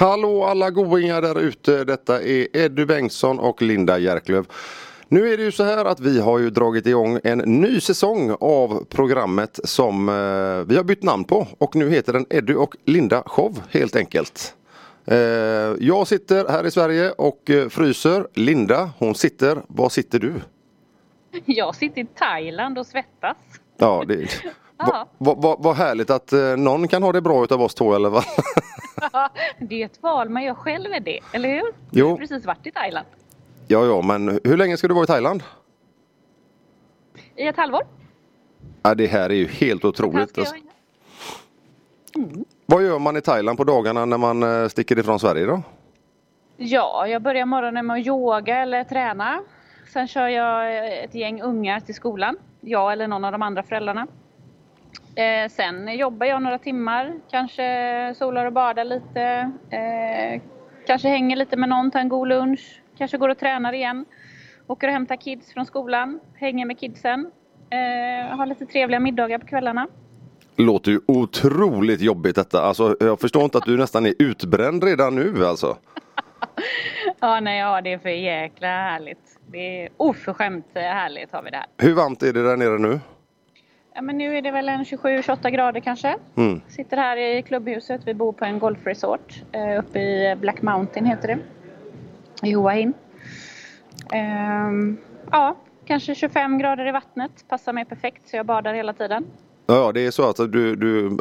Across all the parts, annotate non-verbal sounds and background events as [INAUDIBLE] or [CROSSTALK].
Hallå alla goingar där ute. Detta är Eddie Bengtsson och Linda Järklöv. Nu är det ju så här att vi har ju dragit igång en ny säsong av programmet som eh, vi har bytt namn på och nu heter den Eddie och Linda Show helt enkelt. Eh, jag sitter här i Sverige och eh, fryser. Linda, hon sitter. Var sitter du? Jag sitter i Thailand och svettas. Ja, det, Ja. Vad va, va härligt att eh, någon kan ha det bra utav oss två eller vad? [LAUGHS] Det är ett val man gör själv är det, eller hur? Jo. Du har precis varit i Thailand. ja, ja, men hur länge ska du vara i Thailand? I ett halvår. Ja, det här är ju helt otroligt. ska Alltså, jag- vad gör man i Thailand på dagarna när man eh, sticker ifrån Sverige då? Ja, jag börjar morgonen med att yoga eller träna. Sen kör jag ett gäng ungar till skolan. Jag eller någon av de andra föräldrarna. Eh, sen jobbar jag några timmar. Kanske solar och badar lite. Eh, kanske hänger lite med någon, tar en god lunch. Kanske går och tränar igen. Åker och hämtar kids från skolan. Hänger med kidsen. Eh, har lite trevliga middagar på kvällarna. Låter ju otroligt jobbigt detta. Alltså, jag förstår inte att du nästan är utbränd redan nu alltså. [LAUGHS] Ja, nej, ja, det är för jäkla härligt. Det är oförskämt härligt har vi det här. Hur varmt är det där nere nu? Ja, men nu är det väl en 27-28 grader kanske. Mm. Sitter här i klubbhuset. Vi bor på en golfresort eh, uppe i Black Mountain heter det. I Hua Hin. Ehm, ja, kanske 25 grader i vattnet. Passar mig perfekt så jag badar hela tiden. Ja, det är så att du, du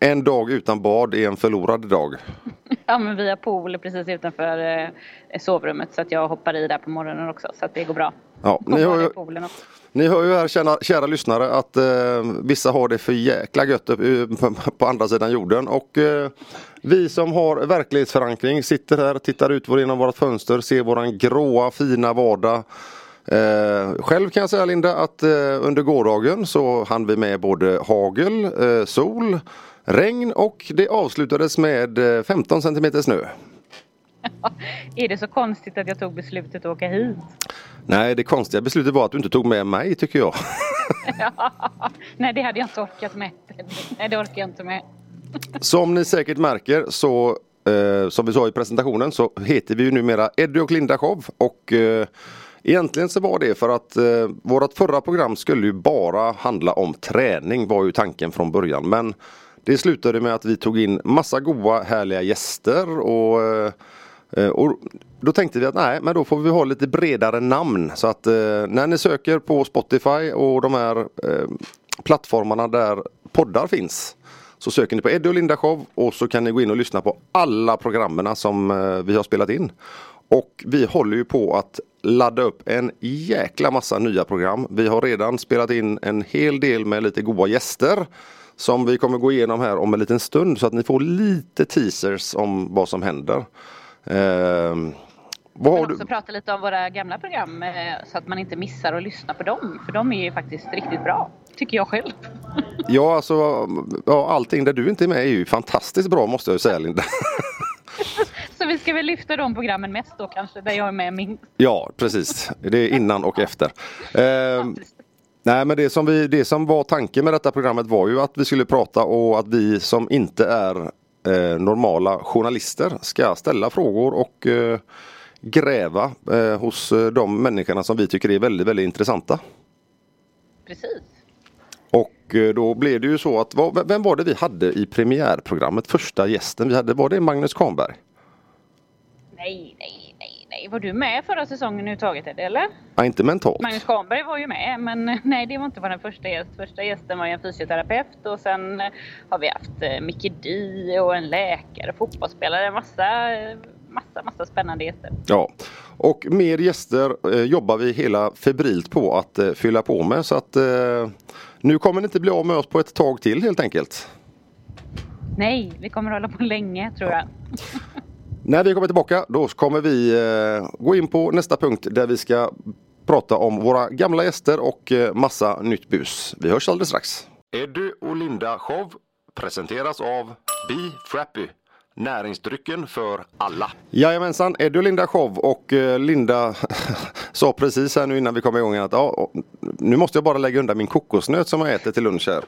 en dag utan bad är en förlorad dag. [LAUGHS] Ja, men vi har pool precis utanför eh, sovrummet så att jag hoppar i där på morgonen också så att det går bra. Ja, ni, hör ju, ni hör ju här kära, kära lyssnare att eh, vissa har det för jäkla gött upp, på andra sidan jorden och eh, vi som har verklighetsförankring sitter här, tittar ut genom vårt fönster, ser våran gråa fina vardag. Eh, själv kan jag säga Linda att eh, under gårdagen så hann vi med både hagel, eh, sol, regn och det avslutades med eh, 15 centimeter snö. [LAUGHS] Är det så konstigt att jag tog beslutet att åka hit? Nej, det konstiga beslutet var att du inte tog med mig tycker jag. [LAUGHS] Nej, det hade jag inte orkat med. Nej, det orkar jag inte med. [LAUGHS] Som ni säkert märker så eh, som vi sa i presentationen så heter vi ju numera Eddie och Linda Show och eh, egentligen så var det för att eh, vårt förra program skulle ju bara handla om träning var ju tanken från början men det slutade med att vi tog in massa goa härliga gäster och eh, Och då tänkte vi att nej, men då får vi ha lite bredare namn. Så att eh, när ni söker på Spotify och de här eh, plattformarna där poddar finns. Så söker ni på Eddie och Linda Show och så kan ni gå in och lyssna på alla programmen som eh, vi har spelat in. Och vi håller ju på att ladda upp en jäkla massa nya program. Vi har redan spelat in en hel del med lite goda gäster. Som vi kommer gå igenom här om en liten stund så att ni får lite teasers om vad som händer. Ehm, vad har Men du? också prata lite om våra gamla program eh, så att man inte missar att lyssna på dem. För de är ju faktiskt riktigt bra. Tycker jag själv. [LAUGHS] Ja, alltså ja, allting där du inte är med är ju fantastiskt bra måste jag ju säga Linda. [LAUGHS] Så vi ska väl lyfta de programmen mest då kanske, där jag är med minst. ja, precis. Det är innan och efter. Ehm, nej, men det som, vi, det som var tanken med detta programmet var ju att vi skulle prata och att vi som inte är eh, normala journalister ska ställa frågor och eh, gräva eh, hos eh, de människorna som vi tycker är väldigt, väldigt intressanta. Precis. Och eh, då blev det ju så att, vem var det vi hade i premiärprogrammet? Första gästen vi hade, var det Magnus Kahnberg? Nej, nej, nej. Var du med förra säsongen överhuvudtaget eller? Nej, inte mentalt. Magnus Kahnberg var ju med, men eh, nej, det var inte vår första gäst. Första gästen var ju en fysioterapeut och sen eh, har vi haft eh, Micke Di och en läkare, fotbollsspelare, massa, massa, massa spännande gäster. Ja, och mer gäster eh, jobbar vi hela febrilt på att eh, fylla på med så att eh, nu kommer ni inte bli av med oss på ett tag till helt enkelt. Nej, vi kommer hålla på länge tror jag. När vi kommer tillbaka då kommer vi eh, gå in på nästa punkt där vi ska prata om våra gamla gäster och eh, massa nytt bus. Vi hörs alldeles strax. Eddie och Linda Show presenteras av Be Frappy. Näringsdrycken för alla. Jajamensan, Eddie och Linda Show och eh, Linda [LAUGHS] sa precis här nu innan vi kom igång att ja, nu måste jag bara lägga undan min kokosnöt som jag äter till lunch här.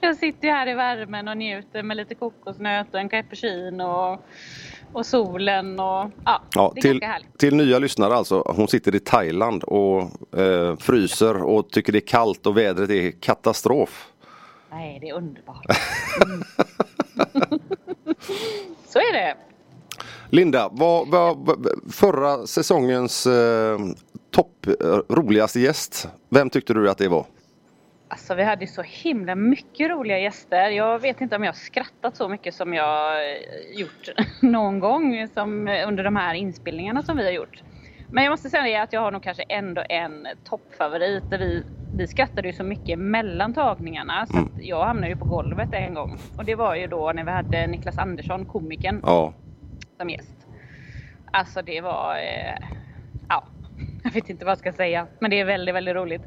Jag sitter sitter här i värmen och njuter med lite kokosnöt och en cappuccino och, och solen och ja, Ja, det är till, härligt. till nya lyssnare alltså. Hon sitter i Thailand och eh, fryser och tycker det är kallt och vädret är katastrof. Nej, det är underbart. Mm. [LAUGHS] Så är det. Linda, vad var förra säsongens eh, topp eh, roligaste gäst? Vem tyckte du att det var? Alltså vi hade så himla mycket roliga gäster. Jag vet inte om jag har skrattat så mycket som jag eh, gjort [LAUGHS] någon gång som eh, under de här inspelningarna som vi har gjort. Men jag måste säga att jag har nog kanske ändå en toppfavorit. Där vi, vi skrattade ju så mycket mellan tagningarna så att jag hamnade ju på golvet en gång. Och det var ju då när vi hade Niklas Andersson, komikern, Ja, som gäst. Alltså det var... Eh, ja, [LAUGHS] jag vet inte vad jag ska säga. Men det är väldigt, väldigt roligt.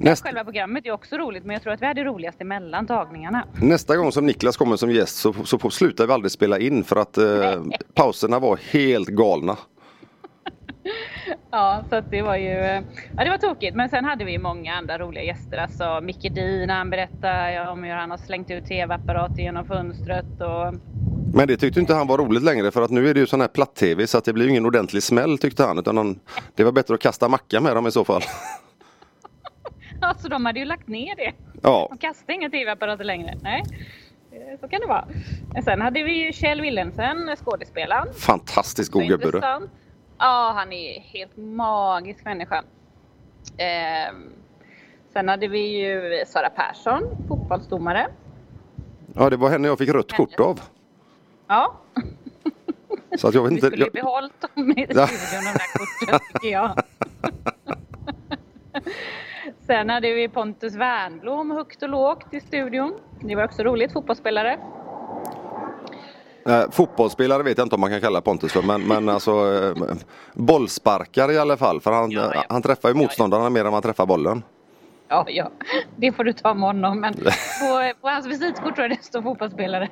Näst, Själva programmet är också roligt men jag tror att vi hade roligast emellan tagningarna. nästa gång som Niklas kommer som gäst så, så slutar vi aldrig spela in för att eh, pauserna var helt galna. [LAUGHS] Ja, så att det var ju... Ja, det var tokigt. Men sen hade vi många andra roliga gäster. Alltså Micke Din, han berättade om hur han har slängt ut tv-apparater genom fönstret och... Men det tyckte inte han var roligt längre för att nu är det ju sån här platt-tv så att det blir ingen ordentlig smäll tyckte han. Utan han, det var bättre att kasta macka med dem i så fall. [LAUGHS] [LAUGHS] Alltså de hade ju lagt ner det. Ja, De kastade inga tv-apparater längre. Nej, Eh, så kan det vara. Sen hade vi ju Kjell Wilhelmsen, skådespelaren. fantastiskt god Så gubbe du. Ja, han är helt magisk människa. Ehm, sen hade vi ju Sara Persson, fotbollsdomare. Ja, det var henne jag fick rött kort av. Ja, Så att jag vet [LAUGHS] inte. skulle Jag, behållit dem i Ja. studion, de där korten, tycker jag. [LAUGHS] Sen hade vi Pontus Wernbloom högt och lågt i studion. Det var också roligt, fotbollsspelare. eh, fotbollsspelare vet jag inte om man kan kalla Pontus för men, men alltså eh, bollsparkare i alla fall. För han, Ja, ja. han träffar ju motståndarna mer än man träffar bollen. Ja, ja, det får du ta med honom. Men [LAUGHS] på, på hans visitkort tror jag det står fotbollsspelare.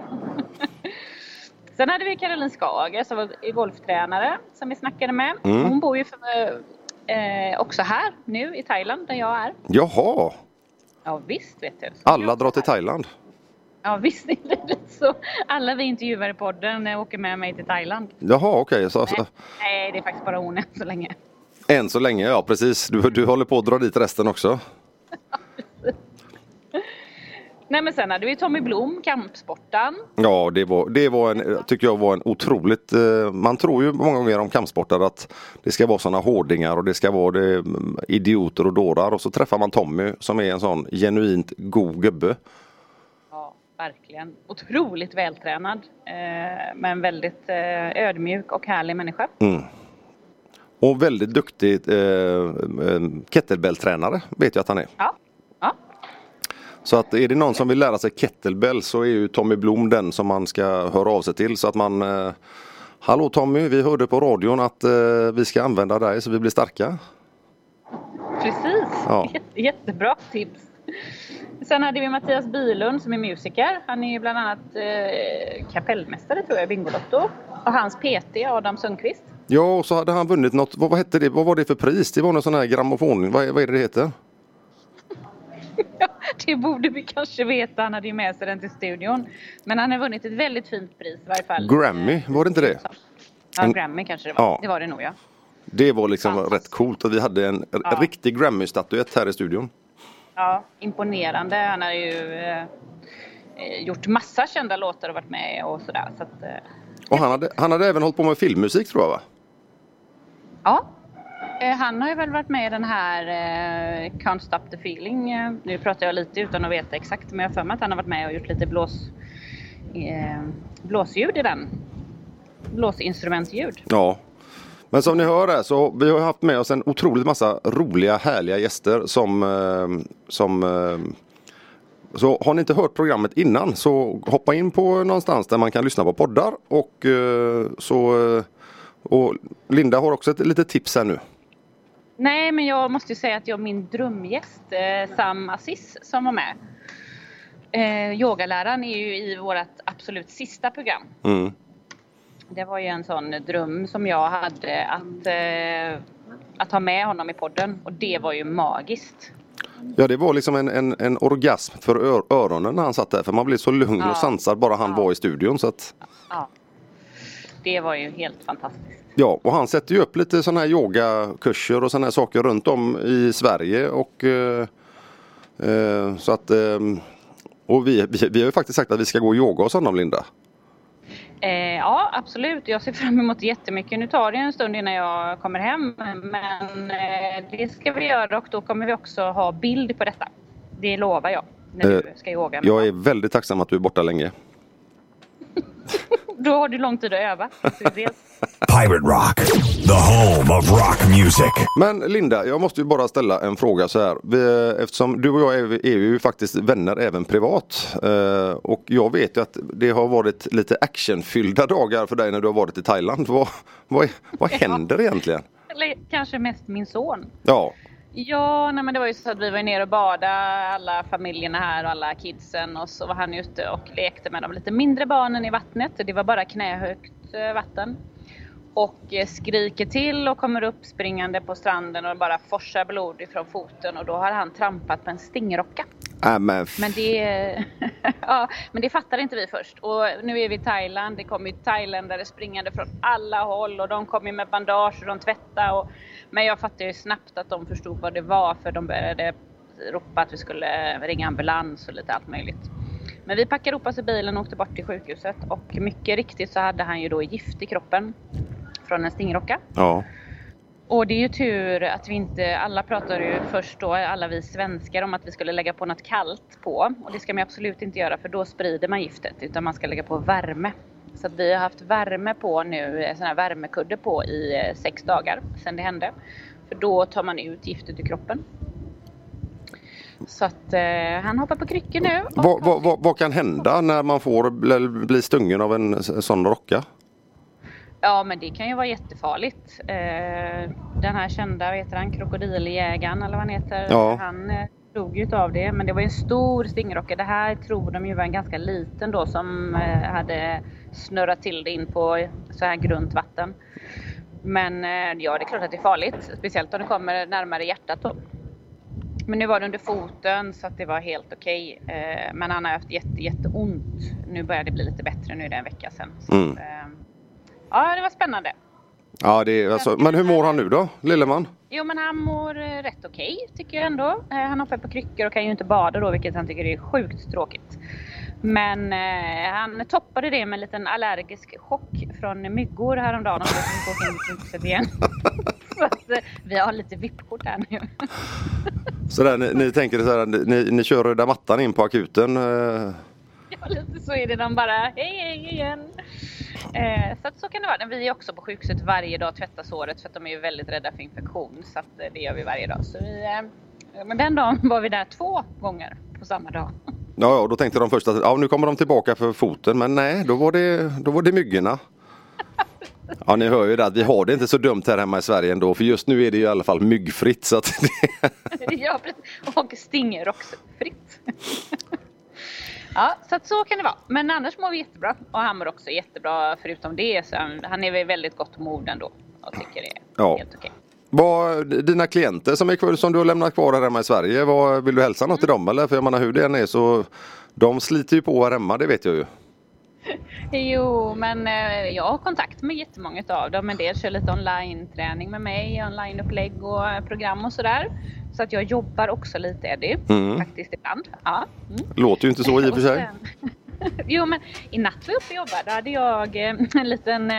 Sen hade vi Caroline Skager som var golftränare som vi snackade med. Mm. Hon bor ju för, eh, också här nu i Thailand där jag är. Jaha, Ja visst vet du. Så alla drar till. Thailand. Ja visst så. Alla vi intervjuar i podden eh, åker med mig till Thailand. Jaha, okej. Så, Nej, så, nej, det är faktiskt bara hon än så länge. än så länge, ja precis. Du, du håller på att dra dit resten också. [LAUGHS] Nej men sen hade vi Tommy Blom, kampsportaren. Ja, det var, det var en, tycker jag var en otroligt, eh, man tror ju många gånger om kampsportare att det ska vara sådana hårdingar och det ska vara det, mm, idioter och dårar och så träffar man Tommy som är en sån genuint god gubbe. Ja, verkligen. Otroligt vältränad. Eh, men väldigt eh, ödmjuk och härlig människa. Och väldigt duktig eh, kettlebelltränare vet jag att han är. Ja. Så att är det någon som vill lära sig kettlebell så är ju Tommy Blom den som man ska höra av sig till så att man eh, Hallå Tommy, vi hörde på radion att eh, vi ska använda dig så vi blir starka. Precis. Ja. Jätte, [LAUGHS] jättebra tips. Sen hade vi Mattias Bilund som är musiker. Han är bland annat eh, kapellmästare tror jag i Bingolotto. Och hans PT Adam Sundqvist. Ja, och så hade han vunnit något, vad, vad hette det, vad var det för pris? Det var någon sån här grammofon, vad, vad är det det heter? Ja, [LAUGHS] det borde vi kanske veta. Han hade ju med sig den till studion. Men han har vunnit ett väldigt fint pris i varje fall. Grammy, var det inte det? Ja, En- Grammy kanske det var. Ja. Det var det nog ja. Det var liksom Fantastiskt. rätt coolt att vi hade en Ja. riktig Grammy-statyett här i studion. Ja, imponerande. Han har ju eh, eh, gjort massa kända låtar och varit med och sådär. Så att, eh, Och han hade, han hade även hållit på med filmmusik tror jag va? ja. Eh, han har ju väl varit med i den här eh, Can't Stop The Feeling. Eh, nu pratar jag lite utan att veta exakt men jag har för mig att han har varit med och gjort lite blås, eh, blåsljud i den. Blåsinstrumentljud. Ja. Men som ni hör här så vi har haft med oss en otroligt massa roliga härliga gäster som, eh, som eh, så har ni inte hört programmet innan så hoppa in på någonstans där man kan lyssna på poddar och eh, så och Linda har också ett litet tips här nu. Nej, men jag måste ju säga att jag min drömgäst eh, Sam Assis som var med. Eh, yogaläraren är ju i vårt absolut sista program. Mm. Det var ju en sån dröm som jag hade att, eh, att ha med honom i podden och det var ju magiskt. Ja det var liksom en, en, en orgasm för ör, öronen när han satt där för man blev så lugn Ja. och sansad bara han Ja. var i studion. Så att, Ja. Det var ju helt fantastiskt. ja, och han sätter ju upp lite sådana här yogakurser och sådana här saker runt om i Sverige. Och, eh, eh, så att, eh, och vi, vi, vi har ju faktiskt sagt att vi ska gå och yoga hos honom Linda. Eh, ja, absolut. Jag ser fram emot det jättemycket. Nu tar det en stund innan jag kommer hem, men eh, det ska vi göra och då kommer vi också ha bild på detta. Det lovar jag. När Eh, du ska yoga Jag är väldigt tacksam att du är borta länge. [LAUGHS] Då har du lång tid att öva. [LAUGHS] Pirate Rock, the home of rock music. Men Linda, jag måste ju bara ställa en fråga så här. Vi, eftersom du och jag är, är ju faktiskt vänner även privat. Eh, och jag vet ju att det har varit lite actionfyllda dagar för dig när du har varit i Thailand. Vad, vad, vad händer egentligen? Eller kanske mest min son. Ja, Ja, nej men det var ju så att vi var nere och badade, alla familjerna här och alla kidsen och så var han ute och lekte med de lite mindre barnen i vattnet. Det var bara knähögt eh, vatten. Och eh, skriker till och kommer upp springande på stranden och bara forsar blod ifrån foten och då har han trampat på en stingrocka äh, men, Men det, [LAUGHS] ja, men det fattade inte vi först. Och nu är vi i Thailand. Det kommer thailändare springande från alla håll och de kom ju med bandage och de tvättade. Och, men jag fattade ju snabbt att de förstod vad det var för de började ropa att vi skulle ringa ambulans och lite allt möjligt. Men vi packade ihop oss i bilen och åkte bort till sjukhuset och mycket riktigt så hade han ju då gift i kroppen från en stingrocka. ja. Och det är ju tur att vi inte, alla pratade ju först då, alla vi svenskar, om att vi skulle lägga på något kallt på. Och det ska man absolut inte göra för då sprider man giftet, utan man ska lägga på värme. Så att vi har haft värme på nu, eh, sån här värmekudde på i eh, sex dagar sedan det hände. För då tar man ut giftet ur kroppen. Så att eh, han hoppar på kryckor nu. Vad, vad, vad, vad kan hända när man får bli, stungen av en sån rocka? Ja men det kan ju vara jättefarligt. Eh, den här kända, vad heter han, krokodiljägaren eller vad han heter. Ja. Han eh, dog ju utav det. Men det var en stor stingrocka. Det här tror de ju var en ganska liten då som eh, hade snurrat till det in på så här grunt vatten. Men ja det är klart att det är farligt. Speciellt om det kommer närmare hjärtat då. Men nu var det under foten så att det var helt okej. Eh, men han har haft jätte, jätteont. Nu börjar det bli lite bättre. Nu är det en vecka sedan. Så Mm. Ja, det var spännande. Ja, det är, alltså, men hur mår han nu då, Lilleman? Jo men han mår eh, rätt okej tycker jag ändå. Eh, han hoppar på kryckor och kan ju inte bada då vilket han tycker är sjukt tråkigt. Men eh, han toppade det med en liten allergisk chock från myggor häromdagen och då fick han gå in igen. [LAUGHS] Så att, eh, vi har lite VIP-kort här nu. [LAUGHS] Så där, ni, ni tänker så här, ni, ni kör röda mattan in på akuten? Ja, lite så är det. De bara hej hej igen. Eh, så att så kan det vara. Vi är också på sjukhuset varje dag och tvättar såret för att de är ju väldigt rädda för infektion. Så att eh, det gör vi varje dag. Så vi, eh, men den dagen var vi där två gånger på samma dag. [LAUGHS] Ja, ja, då tänkte de först att ja, nu kommer de tillbaka för foten, men nej, då var det, då var det myggorna. Ja, ni hör ju det att vi har det inte så dumt här hemma i Sverige ändå, för just nu är det ju i alla fall myggfritt. Så att [LAUGHS] det, ja, precis. Och stingeroxfritt. [LAUGHS] ja, så att så kan det vara. Men annars mår vi jättebra. Och han mår också jättebra förutom det. Så han, han är väl väldigt gott mod ändå. Och tycker det är Ja. helt okej. vad, dina klienter som, är kvar, som du har lämnat kvar här hemma i Sverige, vad, vill du hälsa något till dem eller? För jag menar hur det än är så de sliter ju på här hemma, det vet jag ju. [LAUGHS] Jo, men eh, jag har kontakt med jättemånga av dem. En del kör lite online-träning med mig, online-upplägg och eh, program och sådär. Så att jag jobbar också lite Eddie, Mm. faktiskt ibland. Ja. Mm. Låter ju inte så i och för sig. [LAUGHS] jo, men i natt var jag uppe och jobbade. Då hade jag eh, [LAUGHS] en liten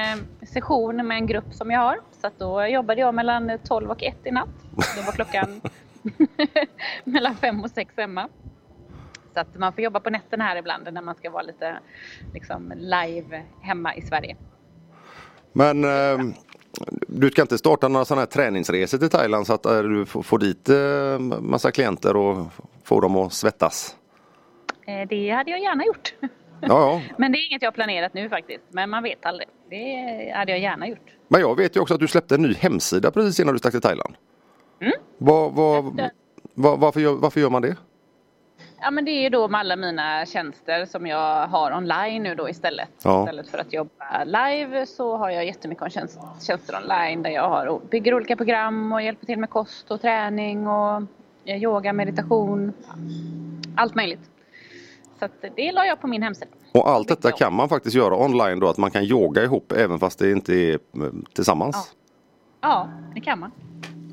session med en grupp som jag har. Så att då jobbade jag mellan 12 och 1 i natt. Då var klockan mellan 5 och 6 hemma. Så att man får jobba på nätterna här ibland när man ska vara lite liksom, live hemma i Sverige. Men eh, du ska inte starta några sådana här träningsresor till Thailand så att eh, du får, dit eh, massa klienter och får dem att svettas? Eh, Det hade jag gärna gjort. Ja. [LAUGHS] Men det är inget jag har planerat nu faktiskt. Men man vet aldrig. Det hade jag gärna gjort. Men jag vet ju också att du släppte en ny hemsida precis innan du stack till Thailand. Mm. Vad, vad, vad, varför, gör, varför gör man det? Ja men det är ju då med alla mina tjänster som jag har online nu då istället. Ja. Istället för att jobba live så har jag jättemycket om tjänst, tjänster online där jag har och bygger olika program och hjälper till med kost och träning och yoga, meditation, allt möjligt. Så att det la jag på min hemsida. Och allt detta kan man faktiskt göra online då, att man kan yoga ihop även fast det inte är eh, tillsammans. Ja, det kan man.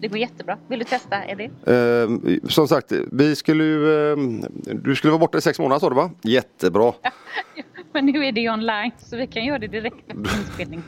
Det går jättebra. Vill du testa Eddie? Eh, som sagt, vi skulle ju, eh, du skulle vara borta i sex månader sa du va? Jättebra. [LAUGHS] Men nu är det ju online så vi kan göra det direkt efter [LAUGHS] inspelningen.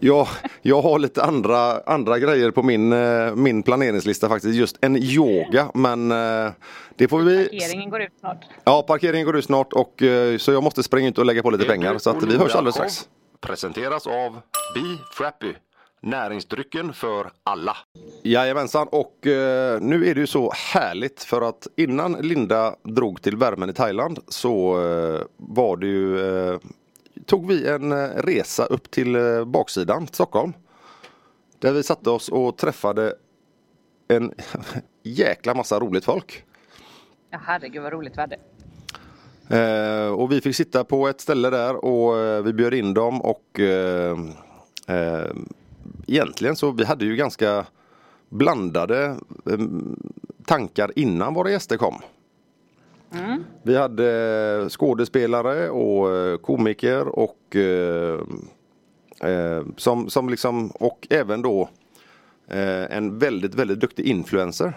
Ja, jag har lite andra, andra grejer på min, eh, min planeringslista faktiskt. Just en yoga men eh, det får vi... Parkeringen går ut snart. Ja, parkeringen går ut snart och eh, så jag måste springa ut och lägga på lite pengar så att vi hörs alldeles strax. Presenteras av Be Frappy. Näringsdrycken för alla. Jajamensan och eh, nu är det ju så härligt för att innan Linda drog till värmen i Thailand så eh, var det ju eh, tog vi en resa upp till baksidan Stockholm. Där vi satte oss och träffade en [LAUGHS] jäkla massa roligt folk. Ja, herregud vad roligt vi hade. Eh, och vi fick sitta på ett ställe där och eh, vi bjöd in dem och eh, egentligen så vi hade ju ganska blandade eh, tankar innan våra gäster kom. Mm. Vi hade skådespelare och eh, komiker och eh, eh, som, som liksom och även då eh, en väldigt, väldigt duktig influencer.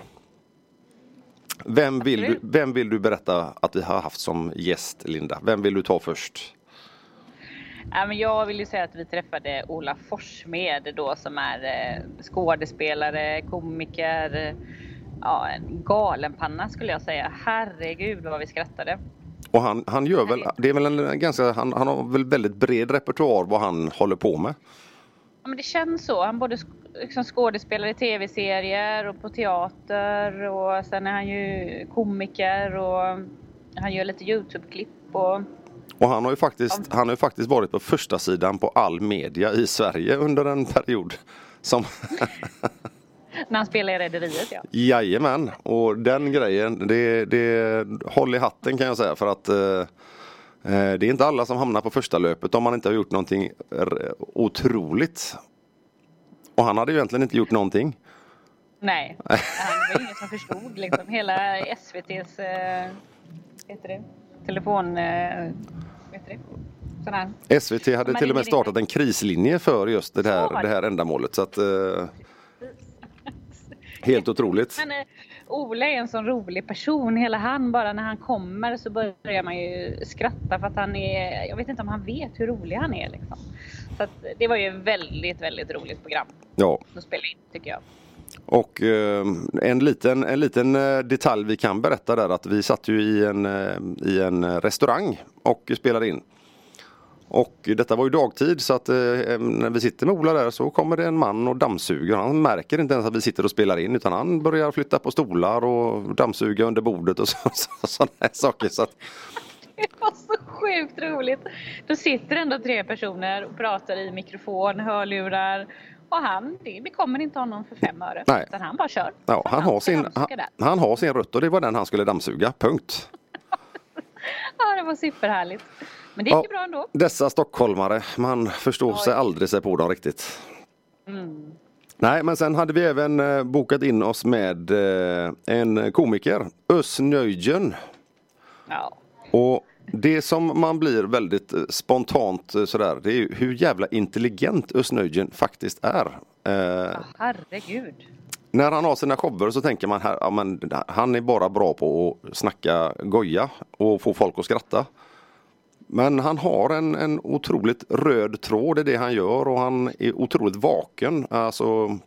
Vem vill, du, vem vill du berätta att vi har haft som gäst Linda? Vem vill du ta först? Ja, men jag vill ju säga att vi träffade Ola Forssmed då som är eh, skådespelare, komiker, ja, en galenpanna skulle jag säga. Herregud vad vi skrattade. Och han, han gör väl, det är väl en ganska, han, han har väl väldigt bred repertoar vad han håller på med. Ja, men det känns så. Han både liksom skådespelar i tv-serier och på teater och sen är han ju komiker och han gör lite Youtube-klipp och Och han har ju faktiskt, han har ju faktiskt varit på första sidan på all media i Sverige under en period. Som, när han spelar i Rederiet ja. jajamän, och den grejen, det, det håll i hatten kan jag säga för att eh, eh, det är inte alla som hamnar på första löpet om man inte har gjort någonting otroligt. Och han hade ju egentligen inte gjort någonting. Nej, det var ingen som förstod liksom. Hela SVTs, eh, heter det, telefon, eh, här. SVT hade till och med startat en krislinje för just det här, det. här ändamålet. Så att, eh, [LAUGHS] helt otroligt. Men eh, Ola är en sån rolig person. Hela han bara när han kommer så börjar man ju skratta för att han är, jag vet inte om han vet hur rolig han är liksom. Så att det var ju ett väldigt, väldigt roligt program Ja, att spela in tycker jag och eh, en liten, en liten eh, detalj vi kan berätta där att vi satt ju i en, eh, i en restaurang och spelade in. Och detta var ju dagtid så att eh, när vi sitter med Ola där så kommer det en man och dammsuger. Han märker inte ens att vi sitter och spelar in utan han börjar flytta på stolar och dammsuga under bordet och [LAUGHS] så, så, sådana här saker. Så att, [LAUGHS] Det var så sjukt roligt. Då sitter ändå tre personer och pratar i mikrofon, hörlurar. Och han, det bekommer inte honom för fem öre. Nej. Utan han bara kör. ja, han, har sin, han, han har sin rött och det var den han skulle dammsuga, punkt. [LAUGHS] Ja, det var superhärligt. Men det gick Ja. ju bra ändå. Dessa stockholmare, man förstår sig aldrig sig på dem riktigt. Mm. Nej, men sen hade vi även eh, bokat in oss med eh, en komiker, Özz Nöjen. Ja. Och det som man blir väldigt eh, spontant eh, sådär, det är ju hur jävla intelligent Özz faktiskt är. Eh, Ja, herregud. när han har sina shower så tänker man här, ja, men, han är bara bra på att snacka goja och få folk att skratta. Men han har en, en otroligt röd tråd i det han gör och han är otroligt vaken. Alltså,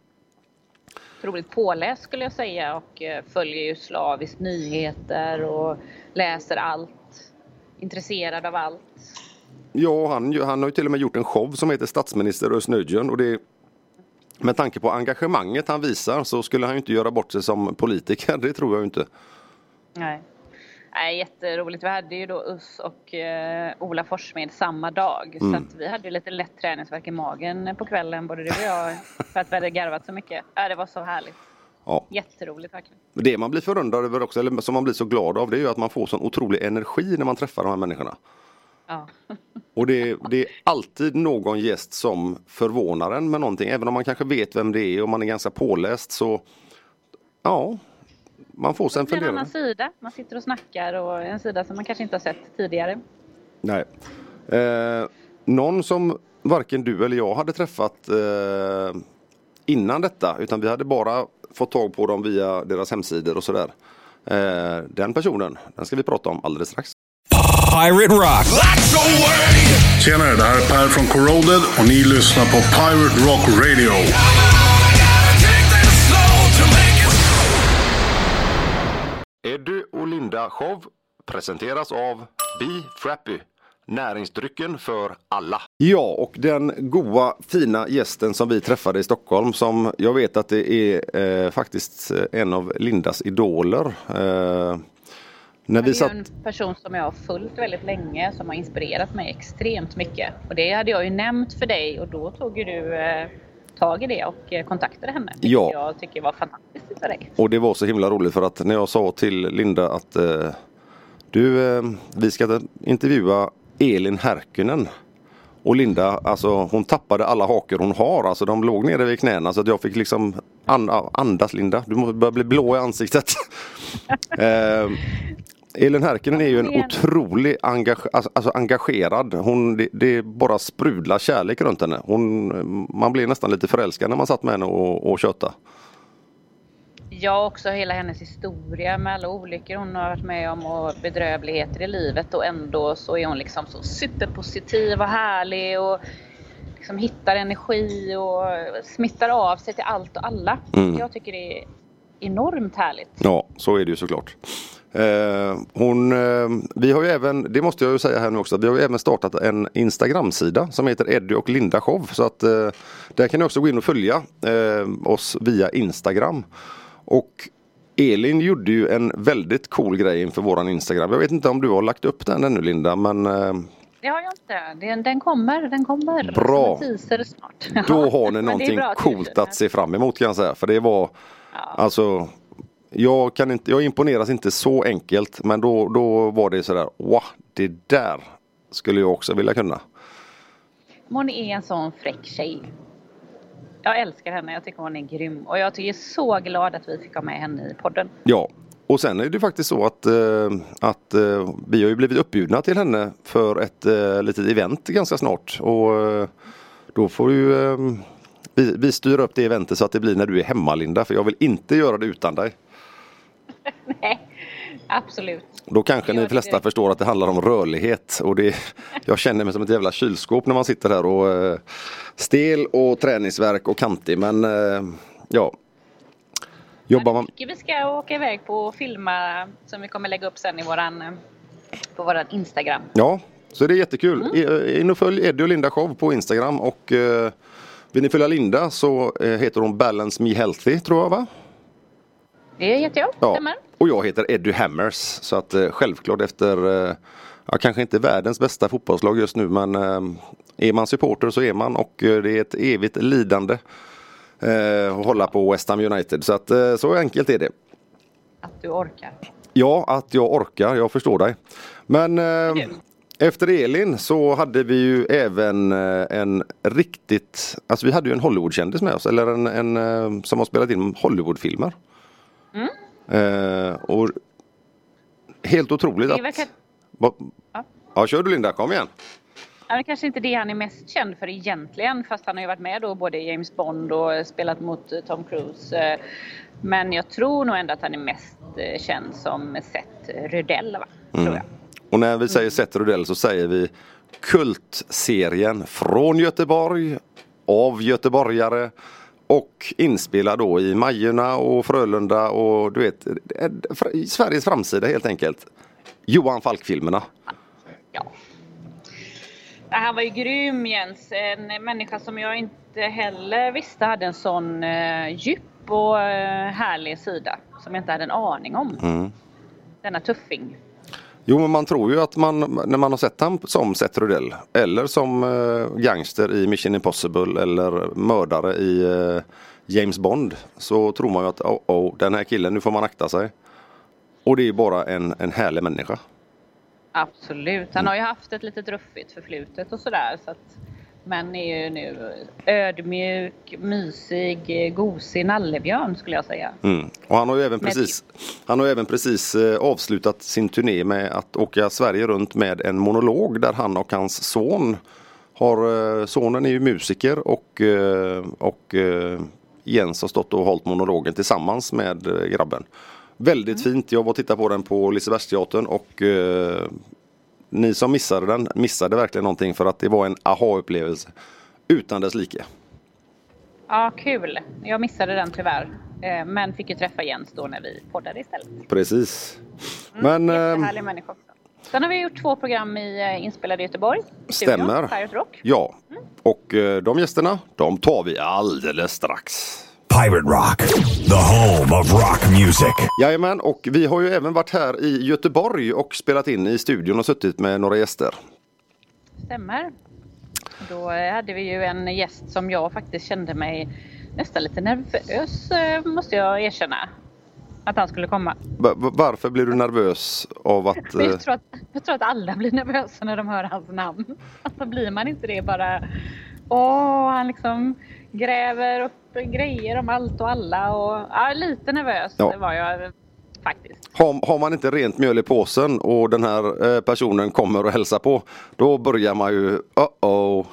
Otroligt påläst skulle jag säga och följer ju slaviskt nyheter och läser allt. Intresserad av allt. ja, han, han har ju till och med gjort en show som heter Statsminister Özz och det med tanke på engagemanget han visar så skulle han ju inte göra bort sig som politiker, det tror jag inte. Nej. Nej, jätteroligt. Vi hade ju då Us och eh, Ola Forssmed samma dag. Så att vi hade ju lite lätt träningsvärk i magen på kvällen, både du och jag. För att vi hade garvat så mycket. Ja, det var så härligt. Ja. Jätteroligt verkligen. Det man blir förundrad över också, eller som man blir så glad av, det är ju att man får sån otrolig energi när man träffar de här människorna. Ja. [LAUGHS] Och det, det är alltid någon gäst som förvånar en med någonting. Även om man kanske vet vem det är och man är ganska påläst så Ja, man får sig en Det blir en annan sida. Man sitter och snackar och en sida som man kanske inte har sett tidigare. Nej. Eh, någon som varken du eller jag hade träffat eh, innan detta utan vi hade bara fått tag på dem via deras hemsidor och sådär. Eh, den personen, den ska vi prata om alldeles strax. Pirate Rock. Tjenare, det här är Per från Corroded och ni lyssnar på Pirate Rock Radio. Eddie och Linda show presenteras av Be Frappy. Näringsdrycken för alla. Ja, och den goa fina gästen som vi träffade i Stockholm som jag vet att det är eh, faktiskt en av Lindas idoler. Eh, när Det vi är satt... en person som jag har följt väldigt länge som har inspirerat mig extremt mycket. Och det hade jag ju nämnt för dig och då tog ju du eh, tag i det och eh, kontaktade henne. Vilket Ja. jag tycker var fantastiskt utav dig. Och det var så himla roligt för att när jag sa till Linda att eh, du, eh, vi ska intervjua Elin Härkynen. Och Linda, alltså hon tappade alla hakor hon har. Alltså de låg nere vid knäna så att jag fick liksom an andas Linda. Du måste börja bli blå i ansiktet. [LAUGHS] eh, Elin Härkynen är ju en otrolig engage alltså, alltså engagerad. Hon, det, det bara sprudlar kärlek runt henne. Hon, man blir nästan lite förälskad när man satt med henne och, och köta. Ja, också hela hennes historia med alla olyckor hon har varit med om och bedrövligheter i livet och ändå så är hon liksom så superpositiv och härlig och liksom hittar energi och smittar av sig till allt och alla. Mm. Jag tycker det är enormt härligt. Ja, så är det ju såklart. Eh, hon, eh, vi har ju även, det måste jag ju säga här nu också, vi har ju även startat en Instagram-sida som heter Eddie och Linda Show. Så att eh, där kan ni också gå in och följa eh, oss via Instagram. Och Elin gjorde ju en väldigt cool grej inför våran Instagram. Jag vet inte om du har lagt upp den ännu Linda, men eh, Det har jag inte. Den, den kommer, den kommer. Bra. Teaser snart. då har ni [LAUGHS] någonting coolt att se fram emot kan jag säga. För det var, Ja. alltså jag, kan inte, jag imponeras inte så enkelt men då, då var det sådär, wow, det där skulle jag också vilja kunna. Hon är en sån fräck tjej. Jag älskar henne, jag tycker hon är grym. Och jag är så glad att vi fick ha med henne i podden. Ja, och sen är det faktiskt så att, eh, att eh, vi har ju blivit uppbjudna till henne för ett eh, litet event ganska snart. Och eh, då får ju vi, vi styra upp det eventet så att det blir när du är hemma Linda, för jag vill inte göra det utan dig. [LAUGHS] Nej, absolut. Då kanske ni det flesta direkt. förstår att det handlar om rörlighet. Och det, jag känner mig som ett jävla kylskåp när man sitter här och eh, stel och träningsverk och kantig. Men eh, ja. Jobbar man... Jag vi ska åka iväg på och filma som vi kommer lägga upp sen i våran, eh, på våran Instagram. Ja, så det är jättekul. I- In och följ Eddie och Linda show på Instagram. Och vill ni följa Linda så heter hon Balance Me Healthy tror jag va? Det heter jag, Ja. stämmer. Och jag heter Eddie Hammers. Så att eh, självklart efter, eh, ja, kanske inte världens bästa fotbollslag just nu men eh, är man supporter så är man och det är ett evigt lidande att hålla på West Ham United. Så att så enkelt är det. Att du orkar. Ja, att jag orkar, jag förstår dig. Men eh, efter Elin så hade vi ju även eh, en riktigt, alltså vi hade ju en Hollywoodkändis med oss, eller en, en eh, som har spelat in Hollywoodfilmer. Mm. Eh, och helt otroligt att... Va- Ja. Ja, kör du Linda, kom igen. Ja, det kanske inte det han är mest känd för egentligen fast han har ju varit med då både i James Bond och spelat mot eh, Tom Cruise. eh, Men jag tror nog ändå att han är mest eh, känd som Seth Rydell va? Mm. Tror jag. Och när vi säger Seth Rudell så säger vi Kultserien från Göteborg, av göteborgare och inspelad då i Majorna och Frölunda och du vet eh, Sveriges framsida helt enkelt. Johan Falk-filmerna. Ja. Ja, Han var ju grym Jens. En människa som jag inte heller visste hade en sån eh, djup och eh, härlig sida. Som jag inte hade en aning om. Mm. Denna tuffing. Jo men man tror ju att man när man har sett honom som Seth Rudell eller som eh, gangster i Mission Impossible eller mördare i eh, James Bond så tror man ju att oh, oh, den här killen nu får man akta sig. Och det är bara en, en härlig människa. Absolut. Han har ju haft ett litet ruffigt förflutet och sådär. Så att Men är ju nu ödmjuk, mysig, gosig nallebjörn skulle jag säga. Mm. Och han har ju även Med precis, han har även precis eh, avslutat sin turné med att åka Sverige runt med en monolog där han och hans son har, eh, sonen är ju musiker och, eh, och Jens har stått och hållit monologen tillsammans med grabben. Väldigt fint. Jag var och tittade på den på Lisebergsteatern och eh, ni som missade den missade verkligen någonting för att det var en aha-upplevelse utan dess like. Ja, kul. Jag missade den tyvärr. Eh, Men fick ju träffa Jens då när vi poddade istället. Precis. Men eh, Jättehärlig människa också. Sen har vi gjort två program i eh, inspelade i Göteborg. i studion, Stämmer. Pirate Rock. Ja, och eh, de gästerna, de tar vi alldeles strax. Pirate Rock, the home of rock music. Jajamän, och vi har ju även varit här i Göteborg och spelat in i studion och suttit med några gäster. Stämmer. Då hade vi ju en gäst som jag faktiskt kände mig nästan lite nervös eh, måste jag erkänna. Att han skulle komma. Va- va- Varför blir du nervös av att... Men eh, jag, tror att, jag tror att alla blir [LAUGHS] nervösa när de hör hans namn. Alltså blir man inte det bara... Åh, han liksom gräver upp grejer om allt och alla och... Ja, lite nervös Ja. var jag faktiskt. Har, har man inte rent mjöl i påsen och den här eh, personen kommer och hälsar på, då börjar man ju, uh-oh.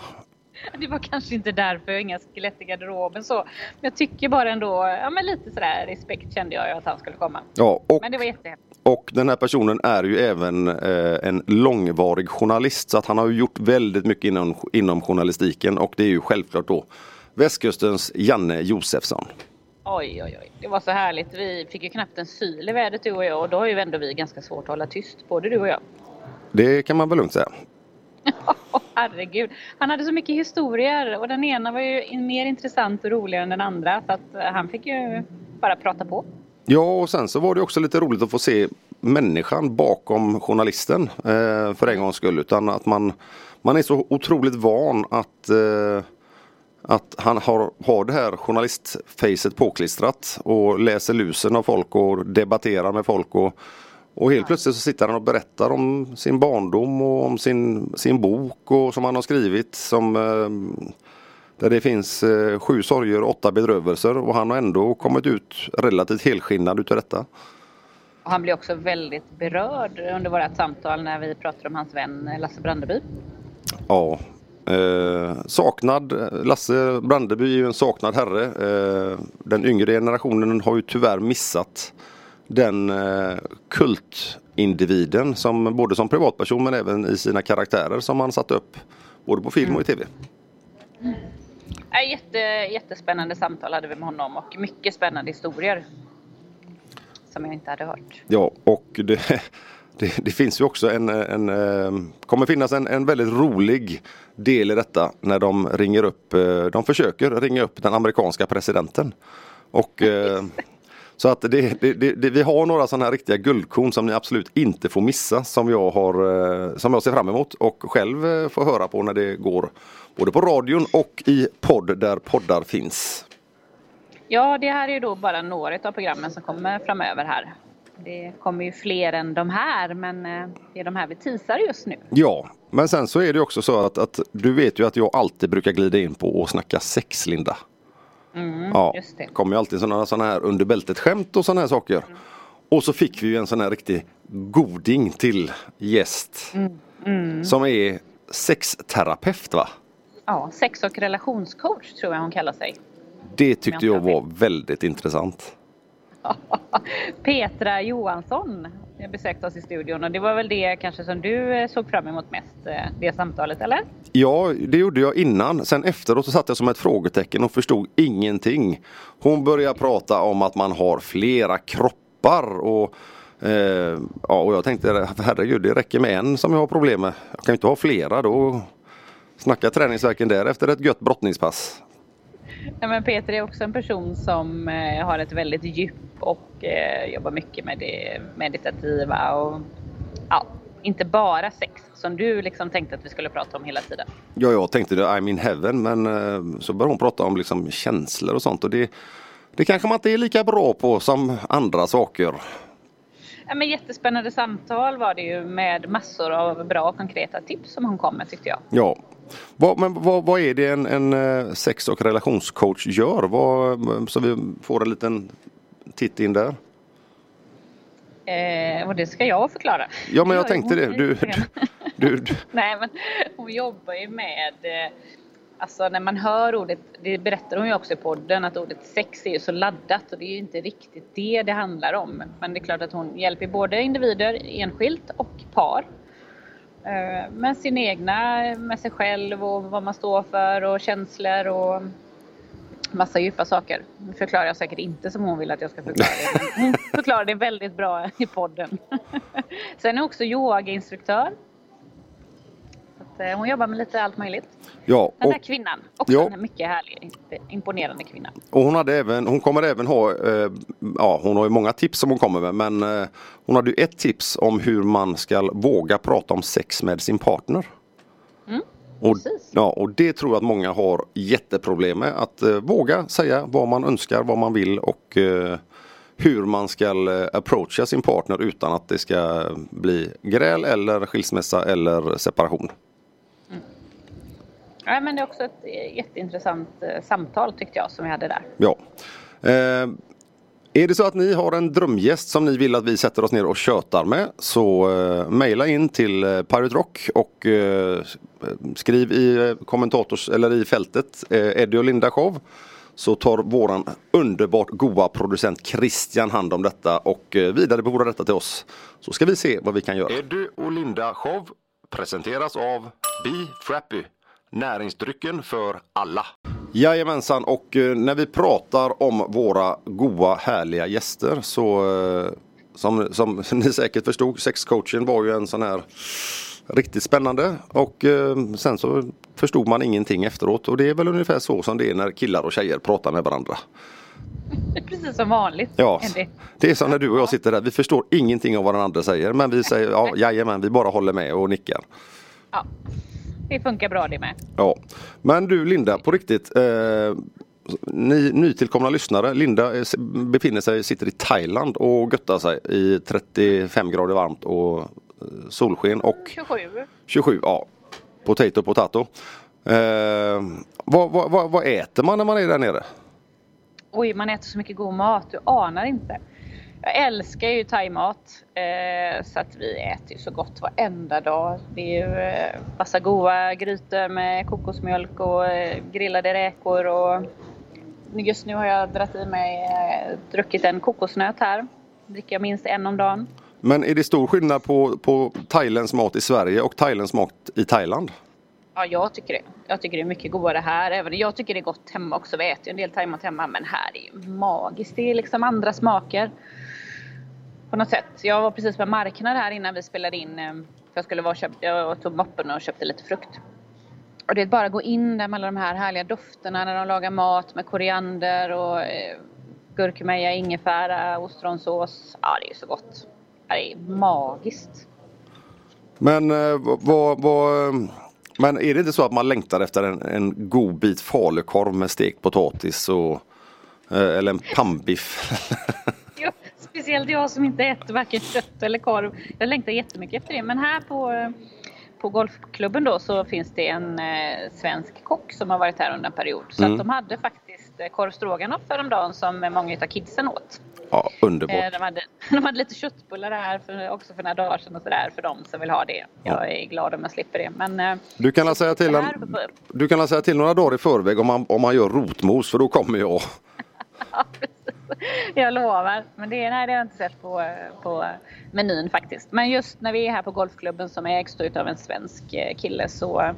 Det var kanske inte därför, inga skelett i garderoben så. Men jag tycker bara ändå, ja men lite sådär respekt kände jag att han skulle komma. Ja, och, Men det var jättehäftigt. och den här personen är ju även eh, en långvarig journalist så att han har ju gjort väldigt mycket inom, inom journalistiken och det är ju självklart då Västkustens Janne Josefsson. Oj, oj, oj. Det var så härligt. Vi fick ju knappt en syl i vädret du och jag och då har ju ändå vi ganska svårt att hålla tyst, både du och jag. Det kan man väl lugnt säga. [LAUGHS] Herregud. Han hade så mycket historier och den ena var ju mer intressant och roligare än den andra så att eh, han fick ju bara prata på. Ja, och sen så var det också lite roligt att få se människan bakom journalisten eh, för en gångs skull. Utan att man, man är så otroligt van att, eh, att han har, har det här journalistfacet påklistrat och läser lusen av folk och debatterar med folk. Och, och helt plötsligt så sitter han och berättar om sin barndom och om sin, sin bok och som han har skrivit. Som, eh, där det finns eh, sju sorger och åtta bedrövelser och han har ändå kommit ut relativt helskinnad utav detta. Han blev också väldigt berörd under vårt samtal när vi pratade om hans vän Lasse Brandeby. Ja. Eh, saknad, Lasse Brandeby är ju en saknad herre. Eh, den yngre generationen har ju tyvärr missat den eh, kultindividen som både som privatperson men även i sina karaktärer som han satte upp både på film och i tv. Äh, jätte, jättespännande samtal hade vi med honom och mycket spännande historier. Som jag inte hade hört. Ja, och det, det, det finns ju också en, en eh, kommer finnas en, en väldigt rolig del i detta när de ringer upp, eh, de försöker ringa upp den amerikanska presidenten. Och eh, så att det, det, det, det, vi har några sådana här riktiga guldkorn som ni absolut inte får missa som jag, har, som jag ser fram emot och själv får höra på när det går både på radion och i podd där poddar finns. Ja, det här är ju då bara några av programmen som kommer framöver här. Det kommer ju fler än de här men eh, det är de här vi teasar just nu. Ja, men sen så är det också så att, att du vet ju att jag alltid brukar glida in på att snacka sex Linda. Mm, Ja, just det. kommer ju alltid sådana såna här under bältet skämt och sådana här saker. Och så fick vi ju en sån här riktig goding till gäst. Mm, Som är sexterapeut va? Ja, sex och relationscoach tror jag hon kallar sig. Det tyckte jag jag var väldigt intressant. [LAUGHS] Petra Johansson jag besökte oss i studion och det var väl det kanske som du eh, såg fram emot mest, eh, det samtalet eller? Ja, det gjorde jag innan. Sen efteråt så satt jag som ett frågetecken och förstod ingenting. Hon började prata om att man har flera kroppar och eh, ja, och jag tänkte herregud det räcker med en som jag har problem med. Jag kan ju inte ha flera då. Snacka träningsverken där efter ett gött brottningspass. Ja, men Peter är också en person som eh, har ett väldigt djup och eh, jobbar mycket med det meditativa och ja, inte bara sex som du liksom tänkte att vi skulle prata om hela tiden. Ja, jag tänkte det I'm in heaven men eh, så började hon prata om liksom känslor och sånt och det, det kanske man inte är lika bra på som andra saker. Ja, men jättespännande samtal var det ju med massor av bra konkreta tips som hon kom med tyckte jag. Ja, Vad, men vad, vad är det en, en eh, sex och relationscoach gör? Vad, så vi får en liten titt in där. Eh, och det ska jag förklara. Ja, men jag tänkte det. Du, du, [LAUGHS] du, Nej, men hon jobbar ju med eh, Alltså när man hör ordet, det berättar hon ju också i podden, att ordet sex är ju så laddat och det är ju inte riktigt det det handlar om. Men det är klart att hon hjälper både individer enskilt och par. Eh, Med sin egna, med sig själv och vad man står för och känslor och massa djupa saker. Nu förklarar jag säkert inte som hon vill att jag ska förklara det. Men hon [LAUGHS] förklarar det väldigt bra i podden. [LAUGHS] Sen är hon också yogainstruktör. Att, eh, hon jobbar med lite allt möjligt. ja, Den och, här kvinnan, också Ja. en mycket härlig, imponerande kvinna. och hon, hade även, hon kommer även ha, eh, ja hon har ju många tips som hon kommer med men eh, hon hade ju ett tips om hur man ska våga prata om sex med sin partner. och, Mm, precis. ja, och det tror jag att många har jätteproblem med. Att eh, våga säga vad man önskar, vad man vill och eh, hur man ska eh, approacha sin partner utan att det ska bli gräl eller skilsmässa eller separation. Ja, men det är också ett eh, jätteintressant eh, samtal tyckte jag som vi hade där. Ja. Eh, är det så att ni har en drömgäst som ni vill att vi sätter oss ner och tjötar med så eh, mejla in till eh, Pirate Rock och eh, skriv i eh, kommentators eller i fältet eh, Eddie och Linda show så tar våran underbart goa producent Christian hand om detta och eh, vidarebefordrar detta till oss. Så ska vi se vad vi kan göra. Eddie och Linda show presenteras av Be Frappy. Näringsdrycken för alla. Jajamensan och eh, när vi pratar om våra goa härliga gäster så eh, som, som [LAUGHS] ni säkert förstod sexcoachen var ju en sån här riktigt spännande och eh, sen så förstod man ingenting efteråt och det är väl ungefär så som det är när killar och tjejer pratar med varandra. [LAUGHS] Precis som vanligt. Ja, det är som när du och jag sitter där. Vi förstår ingenting av vad den andra säger men vi säger ja, jajamän, vi bara håller med och nickar. Ja, det funkar bra det med. Ja, men du Linda, på riktigt. Eh, ni nytillkomna lyssnare. Linda eh, befinner sig, sitter i Thailand och göttar sig i 35 grader varmt och eh, solsken och 27. 27, ja. Potato potato. Eh, vad, vad, vad, vad äter man när man är där nere? Oj, man äter så mycket god mat. Du anar inte. Jag älskar ju thaimat. Eh, så att vi äter ju så gott varenda dag. Det är ju eh, massa goda grytor med kokosmjölk och eh, grillade räkor. Och just nu har jag dratt i mig, eh, druckit en kokosnöt här. Dricker jag minst en om dagen. Men är det stor skillnad på, på thailändsk mat i Sverige och thailändsk mat i Thailand? Ja, jag tycker det. Jag tycker det är mycket godare här. Även jag tycker det är gott hemma också. Vi äter ju en del thaimat hemma. Men här är ju magiskt. Det är liksom andra smaker. På något sätt. Jag var precis på en marknad här innan vi spelade in. Eh, för jag skulle vara köpt, jag tog moppen och köpte lite frukt. Och det är bara att gå in där med alla de här härliga dofterna när de lagar mat med koriander och eh, gurkmeja, ingefära, ostronsås. Ja, det är så gott. Ja, det är magiskt. Men, eh, vad, vad, eh, men är det inte så att man längtar efter en, en god bit falukorv med stekt potatis och, eh, eller en pannbiff? [LAUGHS] Speciellt jag som inte äter varken kött eller korv. Jag längtar jättemycket efter det. Men här på, på golfklubben då så finns det en eh, svensk kock som har varit här under en period. Så Mm. att de hade faktiskt eh, korv stroganoff häromdagen som många utav kidsen åt. Ja, underbart. Eh, de, hade, [LAUGHS] de hade lite köttbullar här för, också för några dagar sedan och sådär för de som vill ha det. Jag är glad om jag slipper det. Men eh, Du kan, säga till, en, du kan säga till några dagar i förväg om man, om man gör rotmos för då kommer jag. [LAUGHS] [LAUGHS] Jag lovar. Men det, nej, det har jag inte sett på, på menyn faktiskt. Men just när vi är här på golfklubben som ägs utav en svensk eh, kille så eh,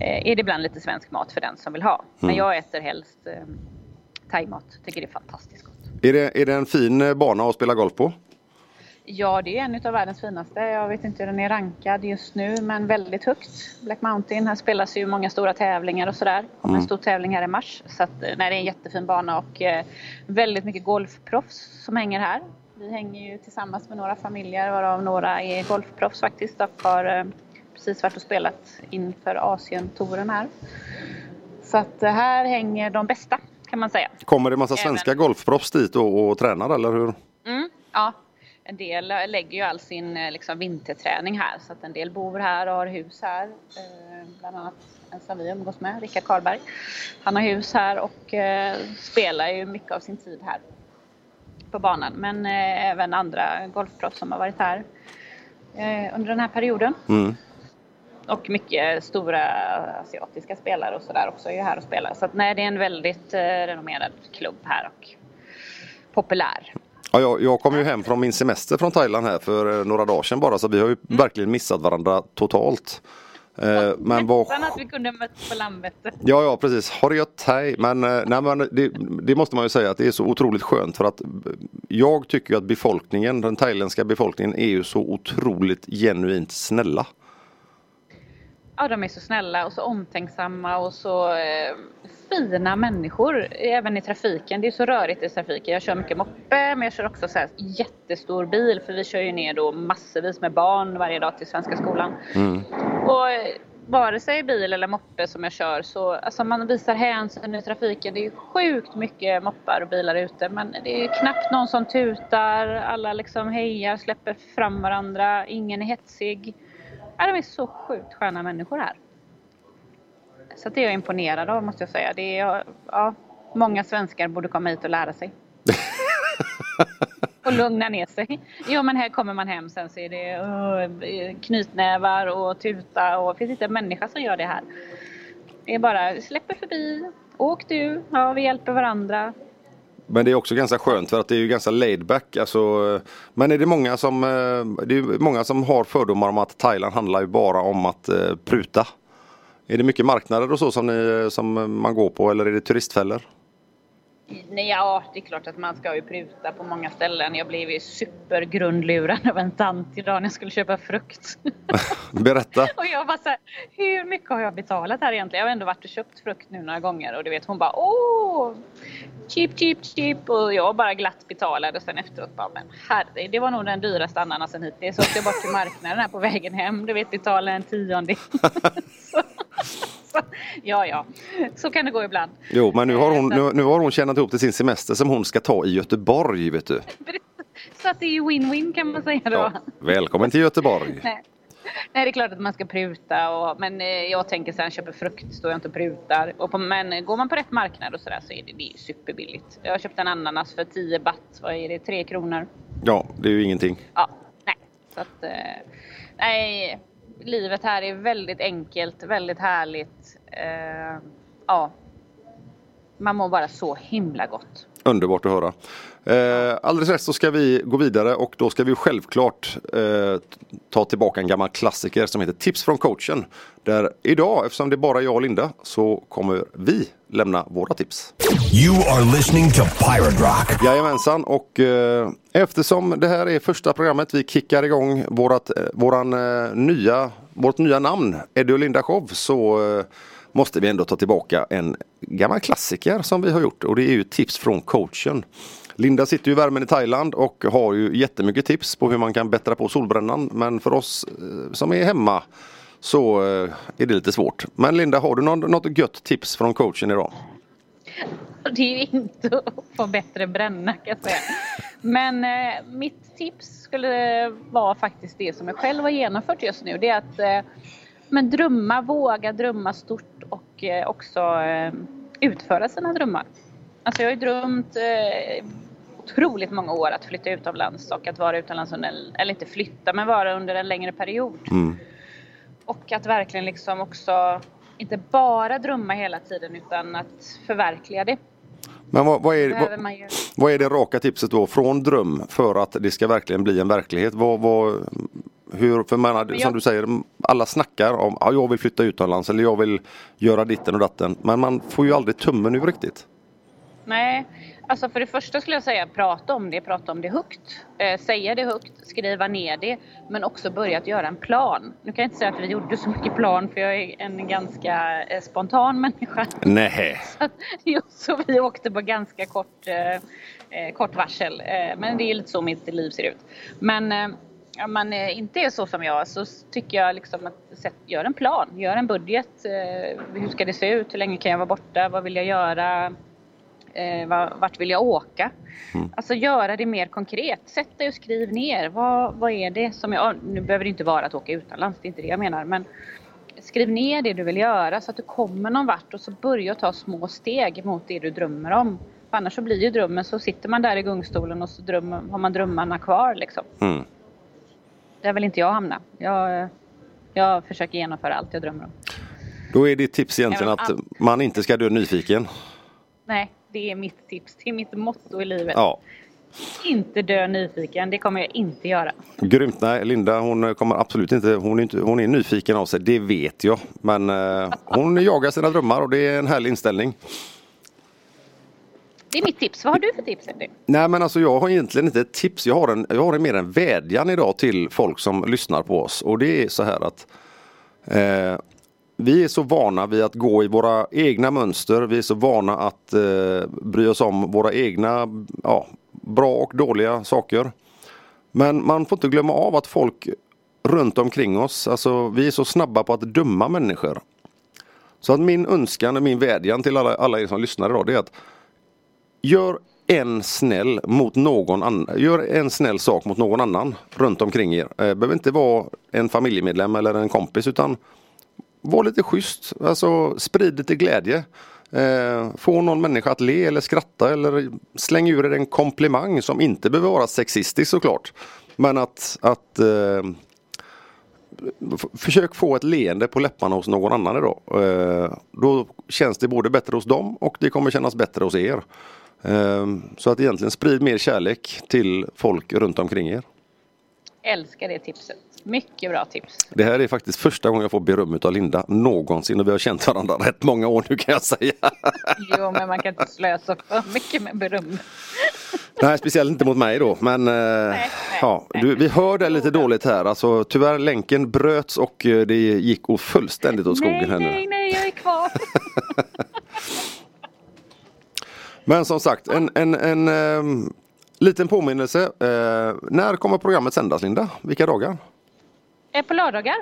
är det ibland lite svensk mat för den som vill ha. Men jag äter helst eh, thaimat. Tycker det är fantastiskt gott. Är det, är det en fin bana att spela golf på? Ja, det är en utav världens finaste. Jag vet inte hur den är rankad just nu, men väldigt högt. Black Mountain, här spelas ju många stora tävlingar och sådär. kommer en stor tävling här i mars. Så att, eh, nej, det är en jättefin bana och eh, väldigt mycket golfproffs som hänger här. Vi hänger ju tillsammans med några familjer, varav några är golfproffs faktiskt och har eh, precis varit och spelat inför Asien-touren här. Så att eh, här hänger de bästa, kan man säga. Kommer det massa Även- svenska golfproffs dit och, och tränar eller hur? Mm, ja, en del lägger ju all sin eh, liksom, vinterträning här så att en del bor här och har hus här. Eh, bland annat en som vi umgås med, Rickard Karlberg. Han har hus här och eh, spelar ju mycket av sin tid här på banan. Men eh, även andra golfproffs som har varit här under den här perioden. Mm. Och mycket stora asiatiska spelare och sådär också är ju här och spelar. Så att, nej, det är en väldigt renommerad klubb här och populär. Ja, jag, jag kom ju hem från min semester från Thailand här för eh, några dagar sedan bara så vi har ju verkligen missat varandra totalt. Eh, men vad... Nästan att vi kunde mötas på Landvetter. Ja, ja precis. Har det gött thai. Men, eh, nej, men det, det måste man ju säga att det är så otroligt skönt för att jag tycker att befolkningen, den thailändska befolkningen är ju så otroligt genuint snälla. Ja, de är så snälla och så omtänksamma och så eh, fina människor. Även i trafiken. Det är så rörigt i trafiken. Jag kör mycket moppe men jag kör också så här jättestor bil för vi kör ju ner då massvis med barn varje dag till Svenska skolan. Och eh, vare sig bil eller moppe som jag kör så alltså man visar hänsyn i trafiken. Det är ju sjukt mycket moppar och bilar ute men det är knappt någon som tutar. Alla liksom hejar, släpper fram varandra. Ingen är hetsig. Ja, de är så sjukt sköna människor här. Så det är jag imponerad av måste jag säga. Det är, ja, många svenskar borde komma hit och lära sig. [LAUGHS] och lugna ner sig. Jo men här kommer man hem sen så är det uh, knytnävar och tuta och det finns inte en människa som gör det här. Det är bara släpper förbi, åk du, ja vi hjälper varandra. Men det är också ganska skönt för att det är ju ganska laid back. Alltså, men är det många som, eh, det är många som har fördomar om att Thailand handlar ju bara om att eh, pruta? Är det mycket marknader och så som, ni, eh, som man går på eller är det turistfällor? Nej, ja, det är klart att man ska ju pruta på många ställen. Jag blev ju supergrundlurad av en tant idag när jag skulle köpa frukt. [LAUGHS] Berätta! och jag bara så här, hur mycket har jag betalat här egentligen? Jag har ändå varit och köpt frukt nu några gånger och du vet hon bara åh, cheap, cheap, cheap och jag bara glatt betalade och sen efteråt bara men herre, det var nog den dyraste ananasen hittills. Så åkte jag bort till marknaden här på vägen hem, du vet betala en tiondel. [LAUGHS] [LAUGHS] ja, ja, så kan det gå ibland. Jo, men nu har hon, nu, nu har hon tjänat ihop till sin semester som hon ska ta i Göteborg, vet du. [LAUGHS] Så att det är ju win-win kan man säga då. Ja, välkommen till Göteborg! [LAUGHS] Nej. Nej, det är klart att man ska pruta och, men eh, jag tänker här, köper frukt står jag inte och prutar. Och på, men går man på rätt marknad och sådär så är det, det är superbilligt. Jag har köpt en ananas för 10 baht, vad är det, 3 kronor? Ja, det är ju ingenting. Ja, nej. Så att, eh, nej, livet här är väldigt enkelt, väldigt härligt. Eh, ja, man mår bara så himla gott. Underbart att höra. Eh, alldeles rätt så ska vi gå vidare och då ska vi självklart eh, ta tillbaka en gammal klassiker som heter Tips från coachen. Där idag, eftersom det är bara jag och Linda, så kommer vi lämna våra tips. You are listening to Pirate Rock. Jajamensan och eh, eftersom det här är första programmet vi kickar igång vårat, eh, våran, eh, nya, vårt nya namn Eddie och Linda Show så eh, måste vi ändå ta tillbaka en gammal klassiker som vi har gjort och det är ju tips från coachen. Linda sitter ju i värmen i Thailand och har ju jättemycket tips på hur man kan bättra på solbrännan. Men för oss eh, som är hemma så eh, är det lite svårt. Men Linda, har du något, något gött tips från coachen idag? Det är ju inte [LAUGHS] att få bättre bränna kan jag säga. Men eh, mitt tips skulle vara faktiskt det som jag själv har genomfört just nu. Det är att eh, men drömma, våga drömma stort och eh, också eh, utföra sina drömmar. Alltså jag har ju drömt eh, otroligt många år att flytta utomlands och att vara utomlands under, eller inte flytta, men vara under en längre period. Mm. Och att verkligen liksom också inte bara drömma hela tiden utan att förverkliga det. Men vad, vad, är, vad, vad är det raka tipset då från dröm för att det ska verkligen bli en verklighet? Vad, hur, för man, jag- som du säger, alla snackar om att jag vill flytta utomlands eller jag vill göra ditten och datten. Men man får ju aldrig tummen ur riktigt. Nej, alltså för det första skulle jag säga prata om det, prata om det högt. Eh, säga det högt, skriva ner det, men också börja att göra en plan. Nu kan jag inte säga att vi gjorde så mycket plan för jag är en ganska eh, spontan människa. Nej. [LAUGHS] Så att- så vi åkte på ganska kort, eh, eh, kort varsel. Eh, men det är lite så mitt liv ser ut. Men eh, om man eh, inte är så som jag så tycker jag liksom att sätt, gör en plan, gör en budget. Eh, hur ska det se ut? Hur länge kan jag vara borta? Vad vill jag göra? Eh, va- vart vill jag åka? Alltså göra det mer konkret. Sätt dig och skriv ner. Vad, vad är det som jag... Nu behöver det inte vara att åka utomlands, det är inte det jag menar. Men skriv ner det du vill göra så att du kommer någon vart och så börja ta små steg mot det du drömmer om. För annars så blir ju drömmen så sitter man där i gungstolen och så drömmer, har man drömmarna kvar liksom. Mm. Där vill inte jag hamna. Jag, jag försöker genomföra allt jag drömmer om. Då är ditt tips egentligen att man inte ska dö nyfiken. Nej, det är mitt tips. Det är mitt motto i livet. Ja, Inte dö nyfiken. Det kommer jag inte göra. grymt. Nej, Linda hon kommer absolut inte, hon är, inte, hon är nyfiken av sig, det vet jag. Men eh, hon jagar sina drömmar och det är en härlig inställning. Det är mitt tips. Vad har du för tips Eddie? Nej men alltså jag har egentligen inte ett tips. Jag har, en, jag har mer en vädjan idag till folk som lyssnar på oss. Och det är så här att eh, vi är så vana vid att gå i våra egna mönster. Vi är så vana att eh, bry oss om våra egna ja, bra och dåliga saker. Men man får inte glömma av att folk runt omkring oss, alltså vi är så snabba på att döma människor. Så att min önskan och min vädjan till alla, alla er som lyssnar idag det är att Gör en snäll mot någon annan. Gör en snäll sak mot någon annan runt omkring er. Det behöver inte vara en familjemedlem eller en kompis utan var lite schysst. Alltså sprid lite glädje. Eh, få någon människa att le eller skratta eller släng ur er en komplimang som inte behöver vara sexistisk såklart. Men att, att eh, försök få ett leende på läpparna hos någon annan idag. Eh, då känns det både bättre hos dem och det kommer kännas bättre hos er. Eh, så att egentligen sprid mer kärlek till folk runt omkring er. Älskar det tipset. Mycket bra tips. Det här är faktiskt första gången jag får beröm av Linda någonsin och vi har känt varandra [LAUGHS] rätt många år nu kan jag säga. [LAUGHS] Jo, men man kan inte slösa för mycket med beröm. [LAUGHS] Nej, speciellt inte mot mig då. Men eh, nej, ja, nej. du, vi hör det lite dåligt här. Alltså, tyvärr länken bröts och eh, det gick och fullständigt åt skogen Nej, här nu. nej, nej, jag är kvar. Men som sagt, en, en, en ehm, liten påminnelse. Eh, när kommer programmet sändas Linda? Vilka dagar? Eh, På lördagar.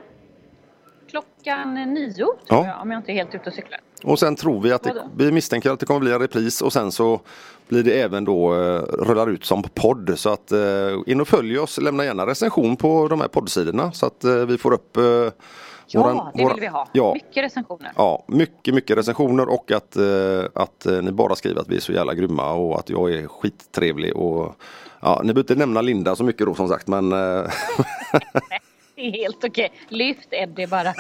Klockan nio, tror Ja. jag, om jag inte är helt ute och cyklar. Och sen tror vi att det, vi misstänker att det kommer bli en repris och sen så blir det även då eh, rullar ut som podd. Så att eh, in och följ oss, lämna gärna recension på de här poddsidorna så att vi får upp eh, Ja, våran- det vill vi ha. Ja, Mycket recensioner. Ja, mycket, mycket recensioner och att, eh, att eh, ni bara skriver att vi är så jävla grymma och att jag är skittrevlig och ja, ni behöver inte nämna Linda så mycket då som sagt men eh, [LAUGHS] Det är helt okej. Lyft Eddie bara. [LAUGHS]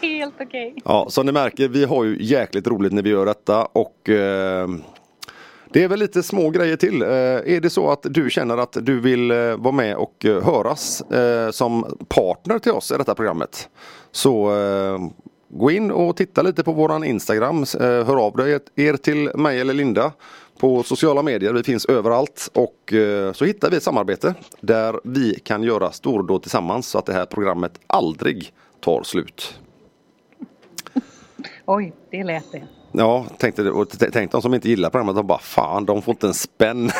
det är helt okej. ja, som ni märker vi har ju jäkligt roligt när vi gör detta och eh, det är väl lite små grejer till. Eh, är det så att du känner att du vill eh, vara med och eh, höras som partner till oss i detta programmet så gå in och titta lite på våran Instagram. Hör av dig er till mig eller Linda på sociala medier. Vi finns överallt och så hittar vi ett samarbete där vi kan göra stordåd tillsammans så att det här programmet aldrig tar slut. Oj, det lät det. Ja, tänkte, och tänk de som inte gillar programmet, de bara fan, de får inte en spänn.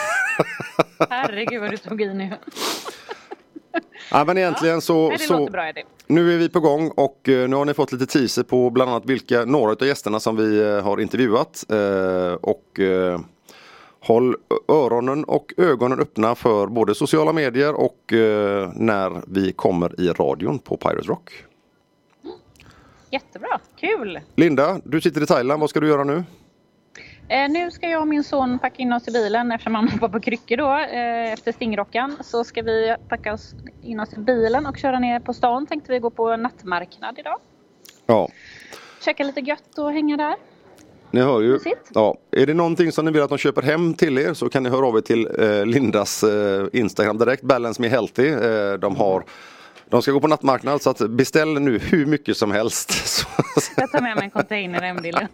[LAUGHS] Herregud vad du tog i nu. ja, men egentligen så, Nej, det så bra nu är vi på gång och eh, nu har ni fått lite teaser på bland annat vilka, några av gästerna som vi eh, har intervjuat. Eh, och håll öronen och ögonen öppna för både sociala medier och när vi kommer i radion på Pirate Rock. Jättebra, kul! Linda, du sitter i Thailand, vad ska du göra nu? Eh, nu ska jag och min son packa in oss i bilen eftersom han hoppar på kryckor då eh, efter stingrockan. Så ska vi packa oss in oss i bilen och köra ner på stan. Tänkte vi gå på nattmarknad idag. Ja, Käka lite gött och hänga där. Ni hör ju. Ja. Är det någonting som ni vill att de köper hem till er så kan ni höra av er till eh, Lindas eh, Instagram direkt, Balance Me Healthy. Eh, de, har, de ska gå på nattmarknad så att beställ nu hur mycket som helst. [LAUGHS] Så, Jag tar med mig en container hem till er.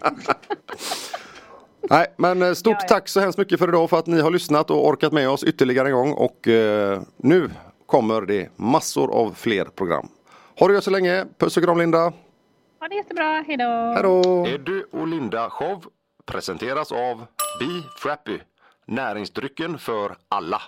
[LAUGHS] nej, men eh, stort Ja, ja. tack så hemskt mycket för idag för att ni har lyssnat och orkat med oss ytterligare en gång och eh, nu kommer det massor av fler program. Ha det gött så länge. Puss och kram Linda. Ha det jättebra, hejdå! Hejdå! Eddie och Linda show presenteras av Be Frappy. Näringsdrycken för alla.